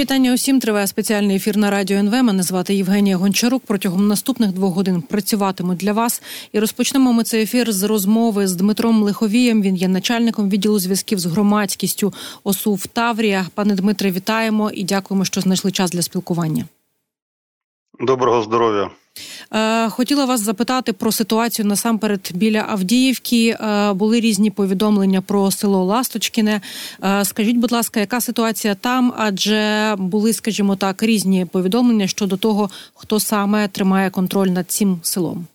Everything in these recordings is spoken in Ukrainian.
Вітання усім триває спеціальний ефір на радіо НВ. Мене звати Євгенія Гончарук. Протягом наступних двох годин працюватиму для вас. І розпочнемо ми цей ефір з розмови з Дмитром Лиховієм. Він є начальником відділу зв'язків з громадськістю ОСУ в Таврія. Пане Дмитре, вітаємо і дякуємо, що знайшли час для спілкування. Доброго здоров'я. Е, хотіла вас запитати про ситуацію насамперед біля Авдіївки. Е, були різні повідомлення про село Ласточкіне. Е, скажіть, будь ласка, яка ситуація там? Адже були, скажімо так, різні повідомлення щодо того, хто саме тримає контроль над цим селом.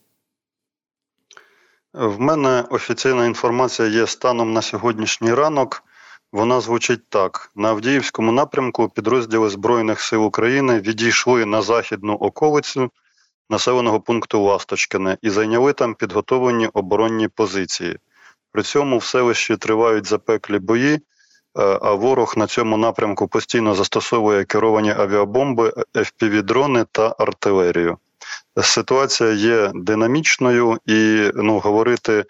В мене офіційна інформація є станом на сьогоднішній ранок. Вона звучить так: на Авдіївському напрямку підрозділи Збройних сил України відійшли на західну околицю населеного пункту Ласточкине і зайняли там підготовлені оборонні позиції. При цьому в селищі тривають запеклі бої, е, а ворог на цьому напрямку постійно застосовує керовані авіабомби, FPV-дрони та артилерію. Ситуація є динамічною і ну говорити,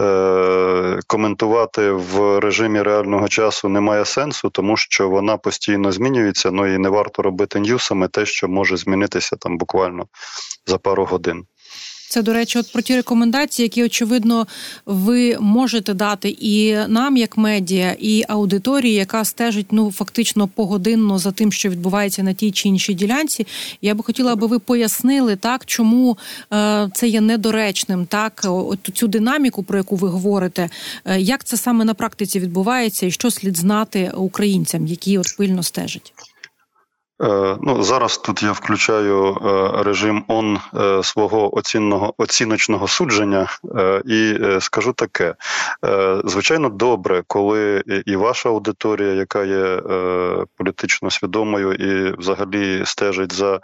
е, коментувати в режимі реального часу немає сенсу, тому що вона постійно змінюється. Ну і не варто робити ньюсами те, що може змінитися там буквально за пару годин. Це до речі, от про ті рекомендації, які очевидно ви можете дати і нам, як медіа, і аудиторії, яка стежить ну фактично погодинно за тим, що відбувається на тій чи іншій ділянці. Я би хотіла, аби ви пояснили так, чому е, це є недоречним, так от цю динаміку, про яку ви говорите, е, як це саме на практиці відбувається, і що слід знати українцям, які от пильно стежать. Е, ну, Зараз тут я включаю е, режим он е, свого оцінного оціночного судження. І скажу таке: звичайно, добре, коли і ваша аудиторія, яка є політично свідомою і взагалі стежить за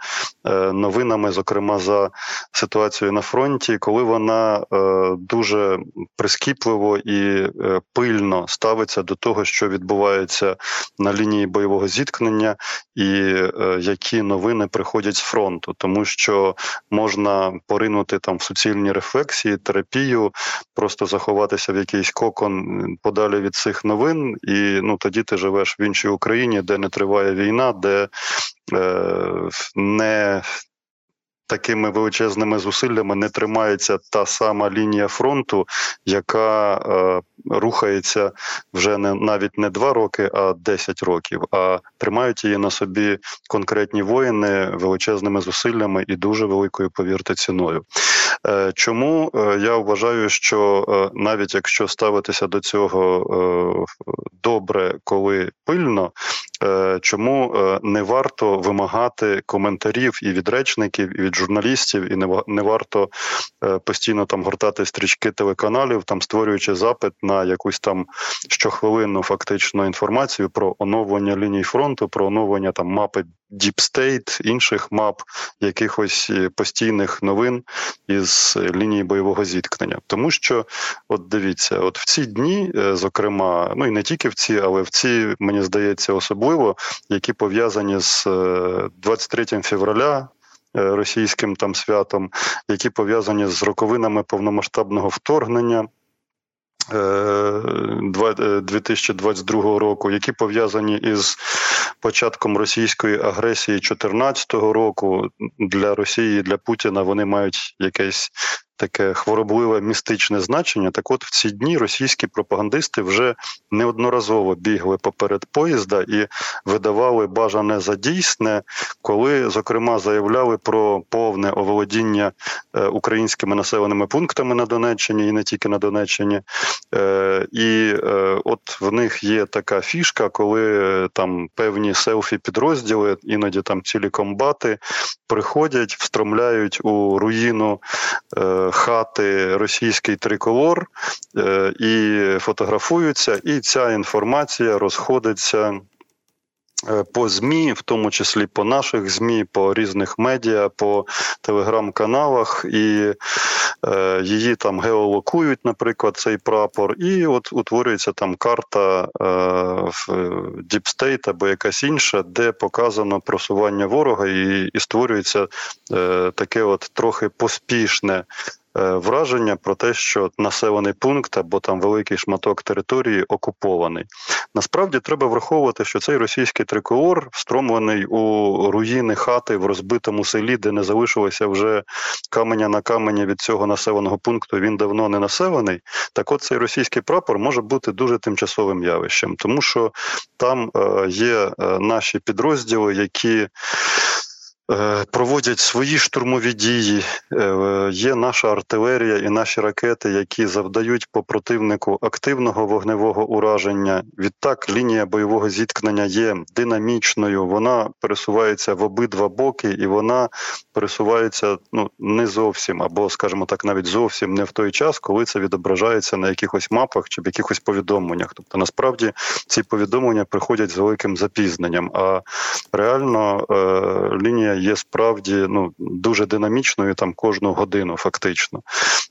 новинами, зокрема за ситуацією на фронті, коли вона дуже прискіпливо і пильно ставиться до того, що відбувається на лінії бойового зіткнення і які новини приходять з фронту, тому що можна поринути там в суцільні рефлексії, терапію, просто заховатися в якийсь кокон подалі від цих новин, і ну тоді ти живеш в іншій Україні, де не триває війна, де е, не такими величезними зусиллями не тримається та сама лінія фронту, яка е, рухається вже не навіть не два роки, а 10 років. А тримають її на собі конкретні воїни величезними зусиллями і дуже великою, повірте, ціною. Е, чому е, я вважаю, що е, навіть якщо ставитися до цього добре, коли пильно, чому не варто вимагати коментарів і від речників, і від журналістів, і не варто постійно там гортати стрічки телеканалів, там створюючи запит на якусь там щохвилинну фактично інформацію про оновлення ліній фронту, про оновлення там мапи State, інших мап, якихось постійних новин із лінії бойового зіткнення, тому що, от дивіться, от в ці дні, е, зокрема, ну і не тільки в ці, але в ці мені здається особливо, які пов'язані з 23 е, февраля. Е, російським там святом, які пов'язані з роковинами повномасштабного вторгнення, 2022 е, року, які пов'язані із початком російської агресії 2014 року для Росії для Путіна вони мають якесь таке хворобливе містичне значення. Так, от в ці дні російські пропагандисти вже неодноразово бігли поперед поїзда і видавали бажане за дійсне, коли зокрема заявляли про повне оволодіння е, українськими населеними пунктами на Донеччині і не тільки на Донеччині. Е, і е, от в них є така фішка, коли там певні селфі підрозділи, іноді там цілі комбати приходять, встромляють у руїну хати російський триколор е, і фотографуються, і ця інформація розходиться. Е, по ЗМІ, в тому числі по наших ЗМІ, по різних медіа, по телеграм-каналах, і е, її там геолокують, наприклад, цей прапор, і от утворюється там карта е, State або якась інша, де показано просування ворога, і і створюється е, таке от трохи поспішне враження про те, що населений пункт або там великий шматок території окупований. Насправді треба враховувати, що цей російський триколор встромлений у руїни хати в розбитому селі, де не залишилося вже каменя на камені від цього населеного пункту. Він давно не населений. Так, от цей російський прапор може бути дуже тимчасовим явищем, тому що там е, є е, наші підрозділи, які Е, проводять свої штурмові дії. Е, є наша артилерія і наші ракети, які завдають по противнику активного вогневого ураження. Відтак лінія бойового зіткнення є динамічною. Вона пересувається в обидва боки, і вона пересувається ну не зовсім, або, скажімо так, навіть зовсім не в той час, коли це відображається на якихось мапах чи в якихось повідомленнях. Тобто, насправді ці повідомлення приходять з великим запізненням. А реально е, лінія є справді ну дуже динамічною там кожну годину, фактично.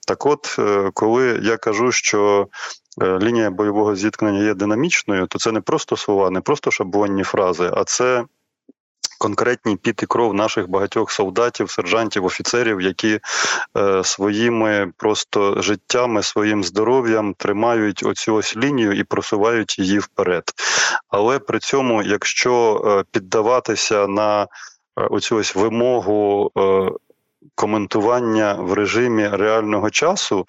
Так, от е, коли я кажу, що е, лінія бойового зіткнення є динамічною, то це не просто слова, не просто шаблонні фрази, а це конкретні піт і кров наших багатьох солдатів, сержантів, офіцерів, які е, своїми просто життями, своїм здоров'ям тримають оцю ось лінію і просувають її вперед. Але при цьому, якщо е, піддаватися на оцю ось вимогу. Е, коментування в режимі реального часу,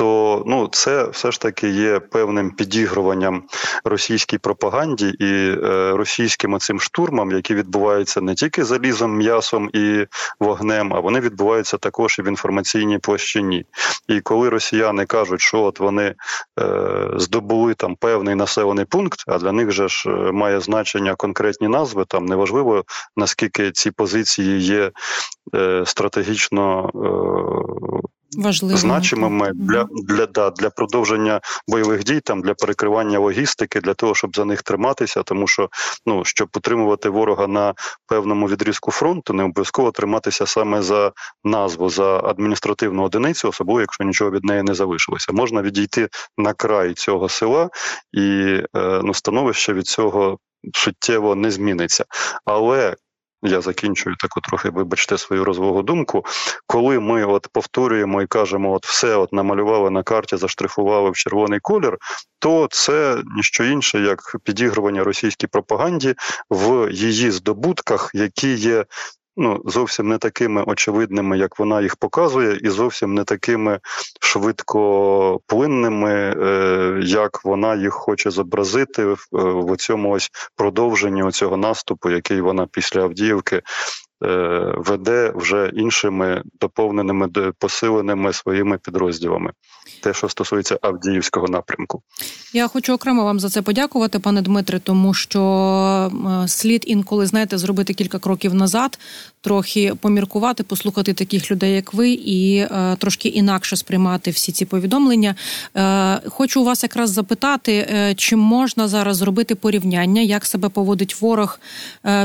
то ну це все ж таки є певним підігруванням російській пропаганді і е, російським оцим штурмам, які відбуваються не тільки залізом, м'ясом і вогнем, а вони відбуваються також і в інформаційній площині. І коли росіяни кажуть, що от вони е, здобули там певний населений пункт, а для них же ж е, має значення конкретні назви, там неважливо наскільки ці позиції є стратегічно. Важливо. значимими для для да, для продовження бойових дій, там для перекривання логістики, для того, щоб за них триматися, тому що ну щоб утримувати ворога на певному відрізку фронту, не обов'язково триматися саме за назву за адміністративну одиницю, особливо якщо нічого від неї не залишилося. Можна відійти на край цього села, і е, ну становище від цього суттєво не зміниться, але я закінчую таку трохи, вибачте, свою розвогу думку. Коли ми от повторюємо і кажемо, от все от намалювали на карті, заштрихували в червоний колір, то це ніщо інше, як підігрування російській пропаганді в її здобутках, які є ну зовсім не такими очевидними, як вона їх показує, і зовсім не такими швидкоплинними, е, як вона їх хоче зобразити в, е, цьому ось продовженні цього наступу, який вона після Авдіївки веде вже іншими доповненими посиленими своїми підрозділами. Те, що стосується Авдіївського напрямку, я хочу окремо вам за це подякувати, пане Дмитре, тому що е, слід інколи знаєте зробити кілька кроків назад, трохи поміркувати, послухати таких людей, як ви, і е, трошки інакше сприймати всі ці повідомлення. Хочу у вас якраз запитати, чи можна зараз зробити порівняння, як себе поводить ворог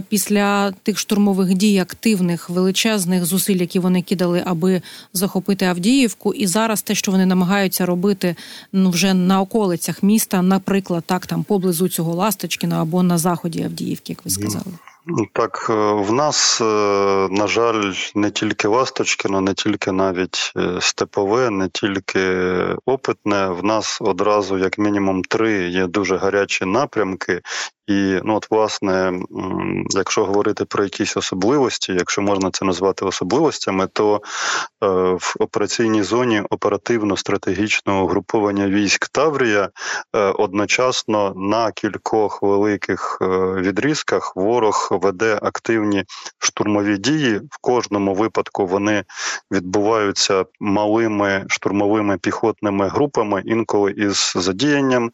після тих штурмових дій активних величезних зусиль, які вони кидали, аби захопити Авдіївку, і зараз те, що вони намагаються робити ну вже на околицях міста, наприклад, так там поблизу цього Ласточкіна або на заході Авдіївки, як ви сказали. Ну, так, е, в нас, е, на жаль, не тільки Ласточкіно, не тільки навіть е, степове, не тільки опитне. В нас одразу, як мінімум, три є дуже гарячі напрямки, і ну от власне, якщо говорити про якісь особливості, якщо можна це назвати особливостями, то е, в операційній зоні оперативно-стратегічного угруповання військ Таврія е, одночасно на кількох великих е, відрізках ворог веде активні штурмові дії. В кожному випадку вони відбуваються малими штурмовими піхотними групами, інколи із задіянням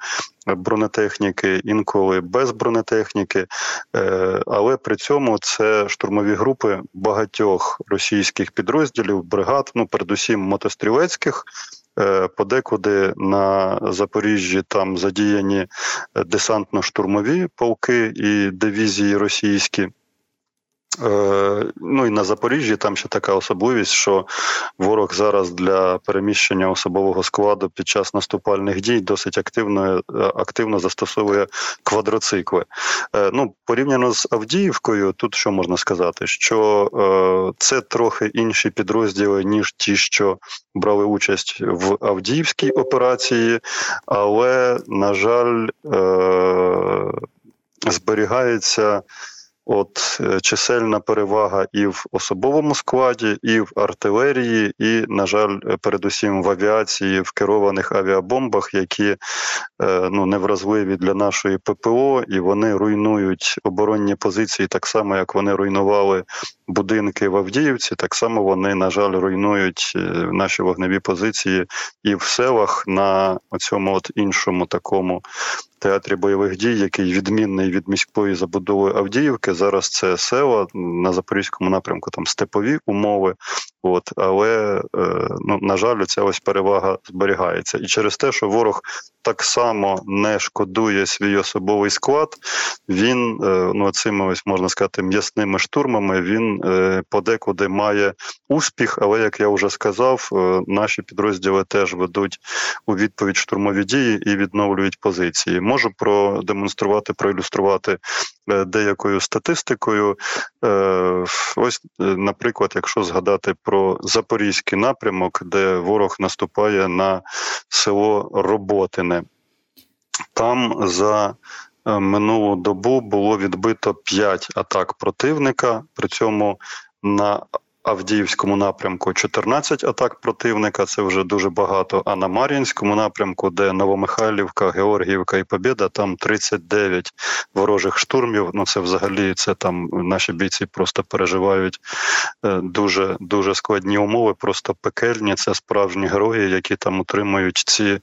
бронетехніки, інколи без бронетехніки, е, але при цьому це штурмові групи багатьох російських підрозділів, бригад, ну передусім мотострілецьких. Е, подекуди на Запоріжжі там задіяні десантно-штурмові полки і дивізії російські. Е, ну і на Запоріжжі там ще така особливість, що ворог зараз для переміщення особового складу під час наступальних дій досить активно е, активно застосовує квадроцикли. Е, ну, порівняно з Авдіївкою, тут що можна сказати, що це трохи інші підрозділи, ніж ті, що брали участь в Авдіївській операції, але, на жаль, зберігається. От е, чисельна перевага і в особовому складі, і в артилерії, і, на жаль, передусім в авіації, в керованих авіабомбах, які е, ну невразливі для нашої ППО, і вони руйнують оборонні позиції так само, як вони руйнували будинки в Авдіївці. Так само вони, на жаль, руйнують е, наші вогневі позиції і в селах на цьому от іншому такому театрі бойових дій, який відмінний від міської забудови Авдіївки. Зараз це села на запорізькому напрямку, там степові умови. От, але е, ну на жаль, ця ось перевага зберігається, і через те, що ворог так само не шкодує свій особовий склад. Він е, ну цими ось можна сказати м'ясними штурмами. Він е, подекуди має успіх, але як я вже сказав, наші підрозділи теж ведуть у відповідь штурмові дії і відновлюють позиції. Можу продемонструвати, проілюструвати деякою статистикою. Ось, наприклад, якщо згадати про про запорізький напрямок, де ворог наступає на село Роботине. Там за е, минулу добу було відбито 5 атак противника. При цьому на Авдіївському напрямку 14 атак противника, це вже дуже багато. А на Мар'їнському напрямку, де Новомихайлівка, Георгіївка і Побєда, там 39 ворожих штурмів. Ну це взагалі це там наші бійці просто переживають е, дуже дуже складні умови, просто пекельні. Це справжні герої, які там утримують ці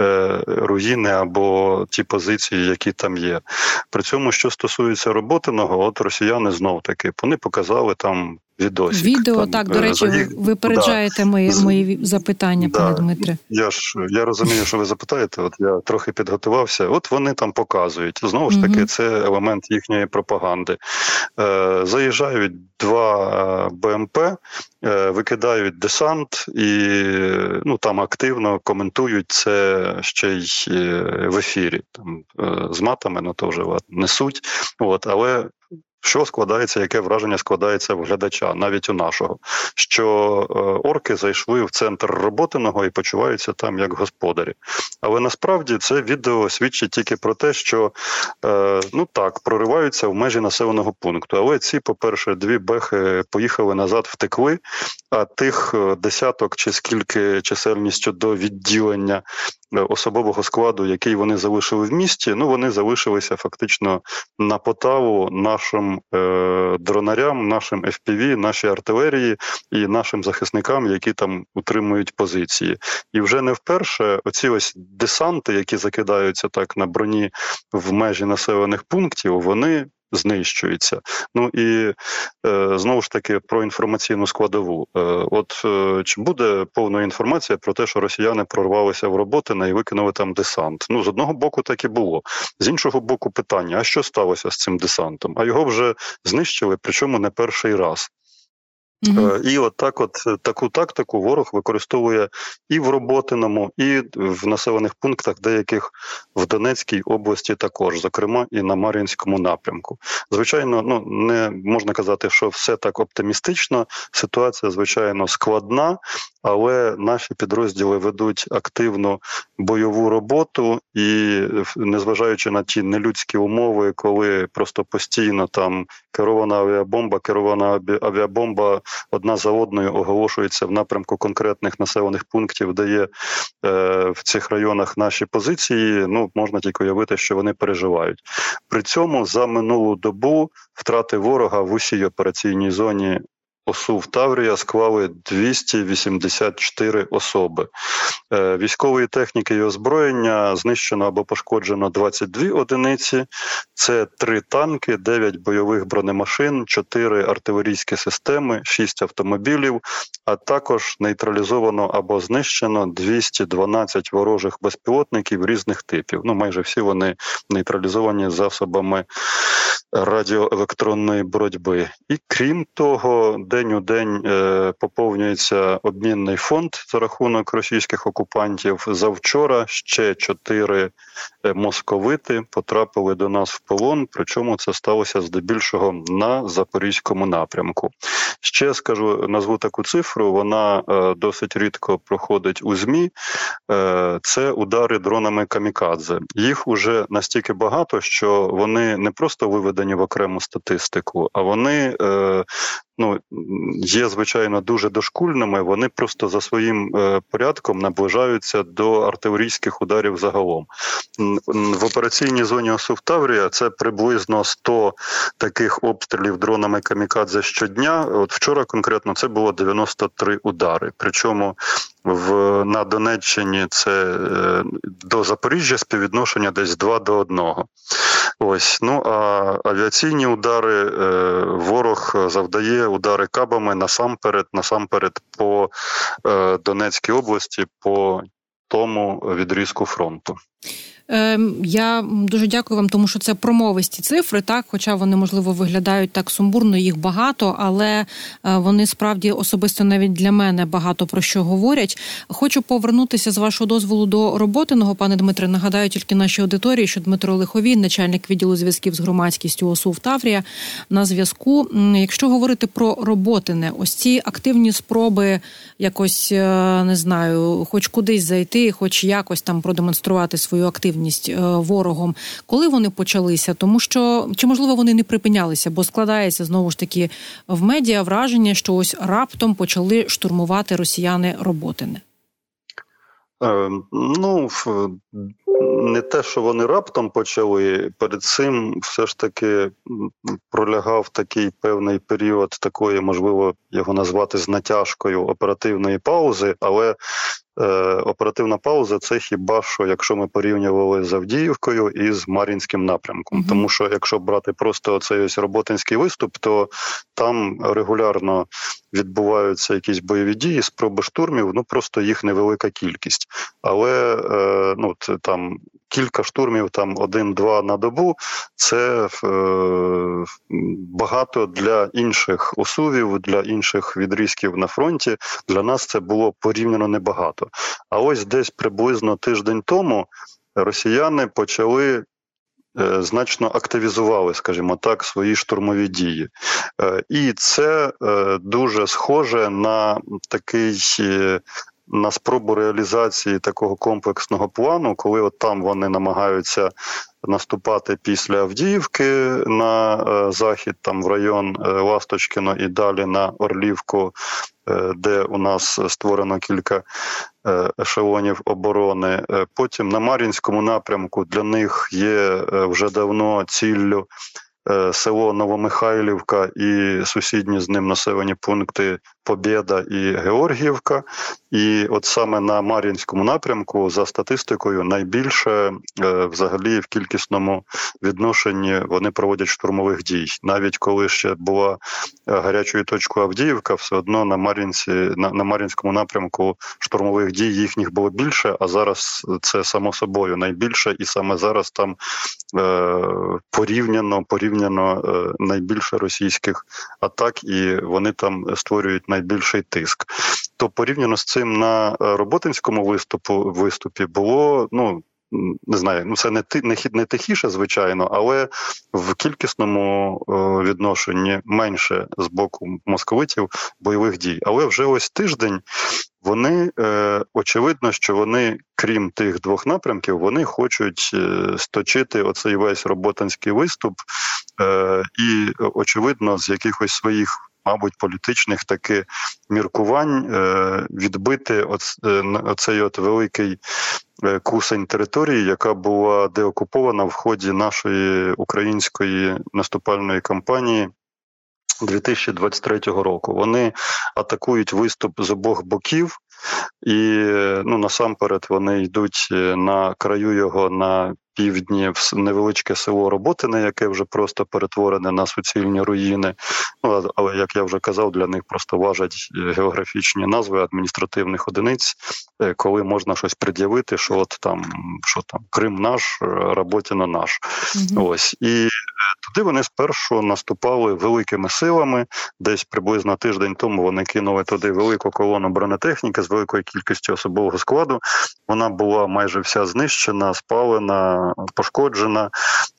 е, руїни або ті позиції, які там є. При цьому, що стосується роботиного, от росіяни знов таки вони показали там відосик. Відео, там, так, до е, речі, ви випереджаєте да. мої мої запитання, да. пане Дмитре. Я ж я розумію, що ви запитаєте. От я трохи підготувався. От вони там показують. Знову ж таки, угу. це елемент їхньої пропаганди. Е, Заїжджають два е, БМП, е, викидають десант і ну там активно коментують це ще й е, в ефірі. Там з матами на то вже несуть. От, але що складається, яке враження складається в глядача, навіть у нашого, що е, орки зайшли в центр роботиного і почуваються там як господарі. Але насправді це відео свідчить тільки про те, що е, ну так прориваються в межі населеного пункту. Але ці, по-перше, дві бехи поїхали назад, втекли. А тих е, десяток чи скільки чисельністю до відділення особового складу, який вони залишили в місті, ну вони залишилися фактично на потаву нашим е, дронарям, нашим FPV, нашій артилерії і нашим захисникам, які там утримують позиції. І вже не вперше оці ось десанти, які закидаються так на броні в межі населених пунктів, вони знищується. Ну і е, знову ж таки про інформаційну складову. Е, от е, чи буде повна інформація про те, що росіяни прорвалися в роботи і викинули там десант? Ну з одного боку, так і було. З іншого боку, питання: а що сталося з цим десантом? А його вже знищили, причому не перший раз. Mm-hmm. І от так, от таку тактику ворог використовує і в роботиному, і в населених пунктах, деяких в Донецькій області, також, зокрема, і на Мар'їнському напрямку. Звичайно, ну не можна казати, що все так оптимістично. Ситуація звичайно складна, але наші підрозділи ведуть активну бойову роботу, і незважаючи на ті нелюдські умови, коли просто постійно там керована авіабомба, керована авіабомба одна за одною оголошується в напрямку конкретних населених пунктів, де є е, в цих районах наші позиції. Ну можна тільки уявити, що вони переживають. При цьому за минулу добу втрати ворога в усій операційній зоні ОСУВ Таврія склали 284 особи. Е, військової техніки і озброєння знищено або пошкоджено 22 одиниці. Це 3 танки, 9 бойових бронемашин, 4 артилерійські системи, 6 автомобілів, а також нейтралізовано або знищено 212 ворожих безпілотників різних типів. Ну майже всі вони нейтралізовані засобами радіоелектронної боротьби. І крім того, день у день е, поповнюється обмінний фонд за рахунок російських окупантів. Завчора ще чотири е, московити потрапили до нас в полон. Причому це сталося здебільшого на запорізькому напрямку. Ще скажу назву таку цифру. Вона е, досить рідко проходить у змі. Це удари дронами камікадзе. Їх уже настільки багато, що вони не просто виведені в окрему статистику, а вони ну є звичайно дуже дошкульними. Вони просто за своїм е, порядком наближаються до артилерійських ударів загалом. В операційній зоні ОСУВ Таврія це приблизно 100 таких обстрілів дронами камікадзе щодня. От вчора конкретно це було 93 удари. Причому в на Донеччині це е, до Запоріжжя співвідношення десь 2 до 1. Ось ну а авіаційні удари е, ворог завдає удари кабами насамперед, насамперед по е, Донецькій області, по тому відрізку фронту. Ем, я дуже дякую вам, тому що це промовисті цифри, так, хоча вони можливо виглядають так сумбурно, їх багато, але е, вони справді особисто навіть для мене багато про що говорять. Хочу повернутися з вашого дозволу до роботиного, пане Дмитре. Нагадаю тільки нашій аудиторії, що Дмитро Лиховій, начальник відділу зв'язків з громадськістю ОСУ Таврія, на зв'язку. Якщо говорити про роботине, ось ці активні спроби якось е, не знаю, хоч кудись зайти, хоч якось там продемонструвати свою активність активність е, ворогом, коли вони почалися, тому що чи можливо вони не припинялися, бо складається знову ж таки в медіа враження, що ось раптом почали штурмувати росіяни роботине. Е, ну не те, що вони раптом почали. Перед цим все ж таки пролягав такий певний період такої, можливо, його назвати з натяжкою оперативної паузи, але оперативна пауза це хіба що, якщо ми порівнювали з Авдіївкою і з Мар'їнським напрямком. Mm-hmm. Тому що якщо брати просто цей ось роботинський виступ, то там регулярно відбуваються якісь бойові дії, спроби штурмів, ну просто їх невелика кількість. Але е, ну там кілька штурмів, там один-два на добу, це е, багато для інших усувів, для інших відрізків на фронті. Для нас це було порівняно небагато. А ось десь приблизно тиждень тому росіяни почали. Е, значно активізували, скажімо так, свої штурмові дії, е, і це дуже схоже на такий на спробу реалізації такого комплексного плану, коли от там вони намагаються наступати після Авдіївки на е, захід, там в район е, Ласточкіно і далі на Орлівку, е, де у нас створено кілька ешелонів оборони. Потім на Мар'їнському напрямку для них є вже давно ціллю. Село Новомихайлівка і сусідні з ним населені пункти Побєда і Георгіївка. І от саме на Мар'їнському напрямку, за статистикою, найбільше е, взагалі в кількісному відношенні вони проводять штурмових дій. Навіть коли ще була е, гарячою точкою Авдіївка, все одно на Мар'їнці на, на Мар'їнському напрямку штурмових дій їхніх було більше. А зараз це само собою найбільше, і саме зараз там е, порівняно порівняно е, найбільше російських атак, і вони там створюють найбільший тиск. То порівняно з цим на е, роботинському виступу виступі було ну. Не знаю, ну це не не не тихіше, звичайно, але в кількісному е, відношенні менше з боку московитів бойових дій. Але вже ось тиждень вони е, очевидно, що вони, крім тих двох напрямків, вони хочуть е, сточити оцей весь роботанський виступ, е, і очевидно, з якихось своїх мабуть, політичних таки міркувань е, відбити е, оцей от великий кусень території, яка була деокупована в ході нашої української наступальної кампанії. 2023 року. Вони атакують виступ з обох боків, і ну насамперед вони йдуть на краю його на півдні в невеличке село Роботине, яке вже просто перетворене на суцільні руїни. Ну але як я вже казав, для них просто важать е, географічні назви адміністративних одиниць, е, коли можна щось пред'явити, що от там що там Крим наш, е, Роботіна наш. Угу. Ось і туди вони спершу наступали великими силами. Десь приблизно тиждень тому вони кинули туди велику колону бронетехніки з великою кількістю особового складу. Вона була майже вся знищена, спалена пошкоджена,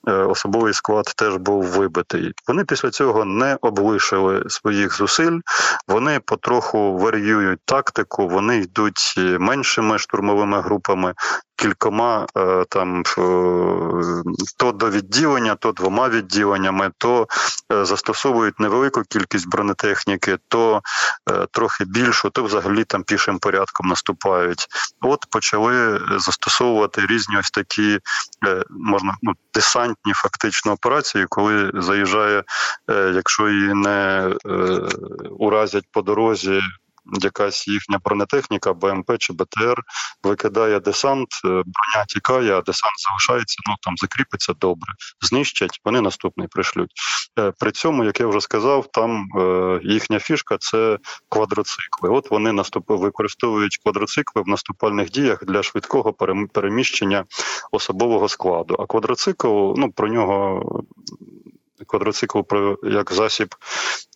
е, особовий склад теж був вибитий. Вони після цього не облишили своїх зусиль, вони потроху варіюють тактику, вони йдуть меншими штурмовими групами кількома е, там е, то до відділення, то двома відділеннями, то е, застосовують невелику кількість бронетехніки, то трохи більшу, то взагалі там пішим порядком наступають. От почали застосовувати різні ось такі можна ну десантні фактично операції, коли заїжджає, якщо її не уразять по дорозі якась їхня бронетехніка, БМП чи БТР викидає десант, е, броня тікає, а десант залишається. Ну там закріпиться добре, знищать. Вони наступний пришлють. Е, при цьому, як я вже сказав, там е, їхня фішка це квадроцикли. От вони наступ використовують квадроцикли в наступальних діях для швидкого переміщення особового складу. А квадроцикл, ну про нього квадроцикл як засіб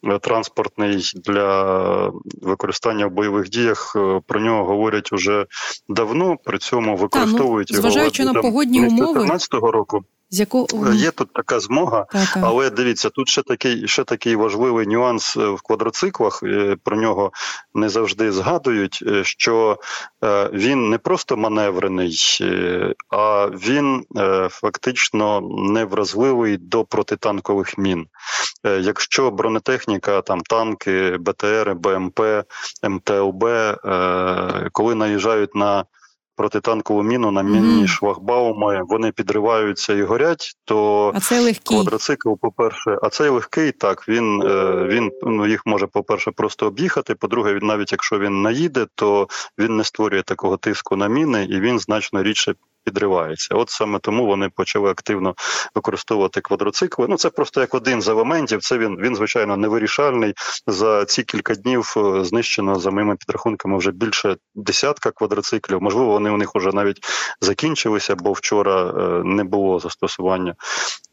е, транспортний для використання в бойових діях. Е, про нього говорять уже давно. При цьому використовують Та, ну, зважаючи його на погодні умови 2014 року. З якого є тут така змога, так, так. але дивіться, тут ще такий ще такий важливий нюанс е, в квадроциклах. Про нього не завжди згадують. Е, що е, він не просто маневрений, а він фактично невразливий до протитанкових мін. Якщо бронетехніка, там танки, БТР, БМП, МТЛБ, коли наїжджають на протитанкову міну на міні mm. швахбауми, вони підриваються і горять, то а це легкий. квадроцикл, по-перше, а цей легкий, так він е, він ну їх може, по-перше, просто об'їхати. По-друге, він навіть якщо він наїде, то він не створює такого тиску на міни і він значно рідше підривається. От саме тому вони почали активно використовувати квадроцикли. Ну це просто як один з елементів. Це він він звичайно невирішальний. За ці кілька днів е, знищено за моїми підрахунками вже більше десятка квадроциклів. Можливо, вони у них вже навіть закінчилися, бо вчора е, не було застосування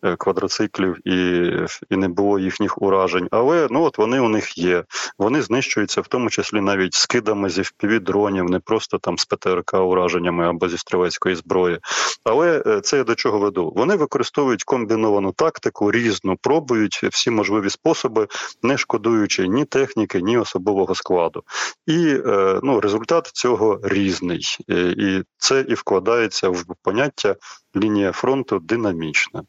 е, квадроциклів і і не було їхніх уражень. Але ну от вони у них є. Вони знищуються, в тому числі навіть скидами зі впівдронів, не просто там з ПТРК ураженнями або зі стрілецької зброї зброї. Але е, це я до чого веду. Вони використовують комбіновану тактику, різну пробують всі можливі способи, не шкодуючи ні техніки, ні особового складу. І е, ну, результат цього різний, е, і це і вкладається в поняття лінія фронту динамічна.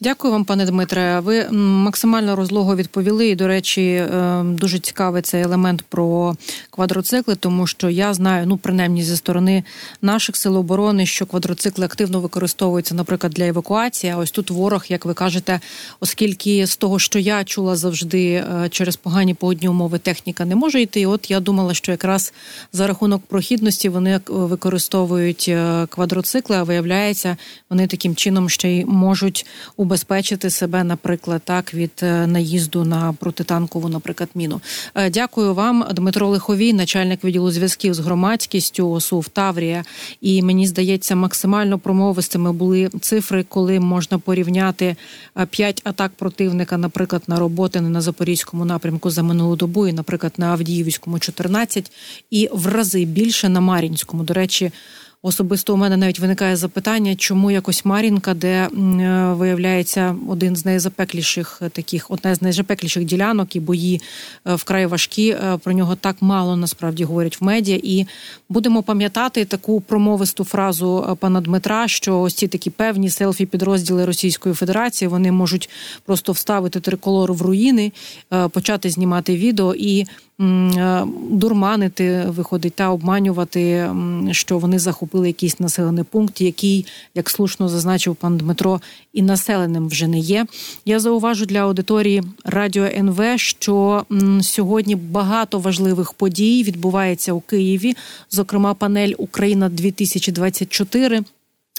Дякую вам, пане Дмитре. Ви максимально розлого відповіли. І, до речі, е, дуже цікавий цей елемент про квадроцикли, тому що я знаю, ну принаймні зі сторони наших сил оборони, що квадроцикли активно використовуються, наприклад, для евакуації. А ось тут ворог, як ви кажете, оскільки з того, що я чула завжди е, через погані погодні умови, техніка не може йти. От я думала, що якраз за рахунок прохідності вони е, використовують квадроцикли, а виявляється, вони таким чином ще й можуть у убезпечити себе, наприклад, так від е, наїзду на протитанкову, наприклад, міну. Е, дякую вам, Дмитро Лиховій, начальник відділу зв'язків з громадськістю ОСУВ Таврія. І мені здається, максимально промовистими були цифри, коли можна порівняти е, п'ять атак противника, наприклад, на роботи на запорізькому напрямку за минулу добу, і, наприклад, на Авдіївському 14, і в рази більше на Мар'їнському. До речі. Особисто у мене навіть виникає запитання, чому якось Марінка, де е, виявляється один з найзапекліших таких, одна з найзапекліших ділянок і бої е, вкрай важкі. Е, про нього так мало насправді говорять в медіа. І будемо пам'ятати таку промовисту фразу пана Дмитра, що ось ці такі певні селфі підрозділи Російської Федерації вони можуть просто вставити триколор в руїни, почати знімати відео і дурманити виходить та обманювати, що вони захопили захопили якийсь населений пункт, який, як слушно зазначив пан Дмитро, і населеним вже не є. Я зауважу для аудиторії радіо НВ, що м, сьогодні багато важливих подій відбувається у Києві, зокрема, панель Україна 2024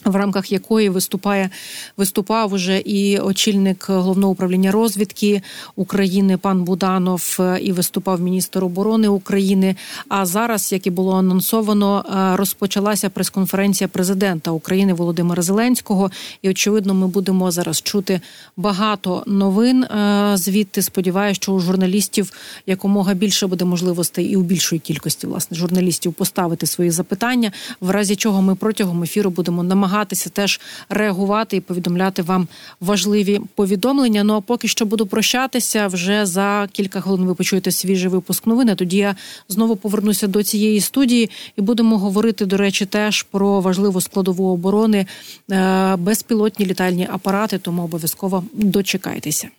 в рамках якої виступає виступав уже і очільник головного управління розвідки України пан Буданов, е, і виступав міністр оборони України. А зараз, як і було анонсовано, е, розпочалася прес-конференція президента України Володимира Зеленського. І очевидно, ми будемо зараз чути багато новин. Е, звідти сподіваюся, що у журналістів якомога більше буде можливостей і у більшої кількості власне журналістів поставити свої запитання, в разі чого ми протягом ефіру будемо намагатися намагатися теж реагувати і повідомляти вам важливі повідомлення. Ну а поки що буду прощатися вже за кілька хвилин. Ви почуєте свіжий випуск новини. Тоді я знову повернуся до цієї студії і будемо говорити, до речі, теж про важливу складову оборони е, безпілотні літальні апарати. Тому обов'язково дочекайтеся.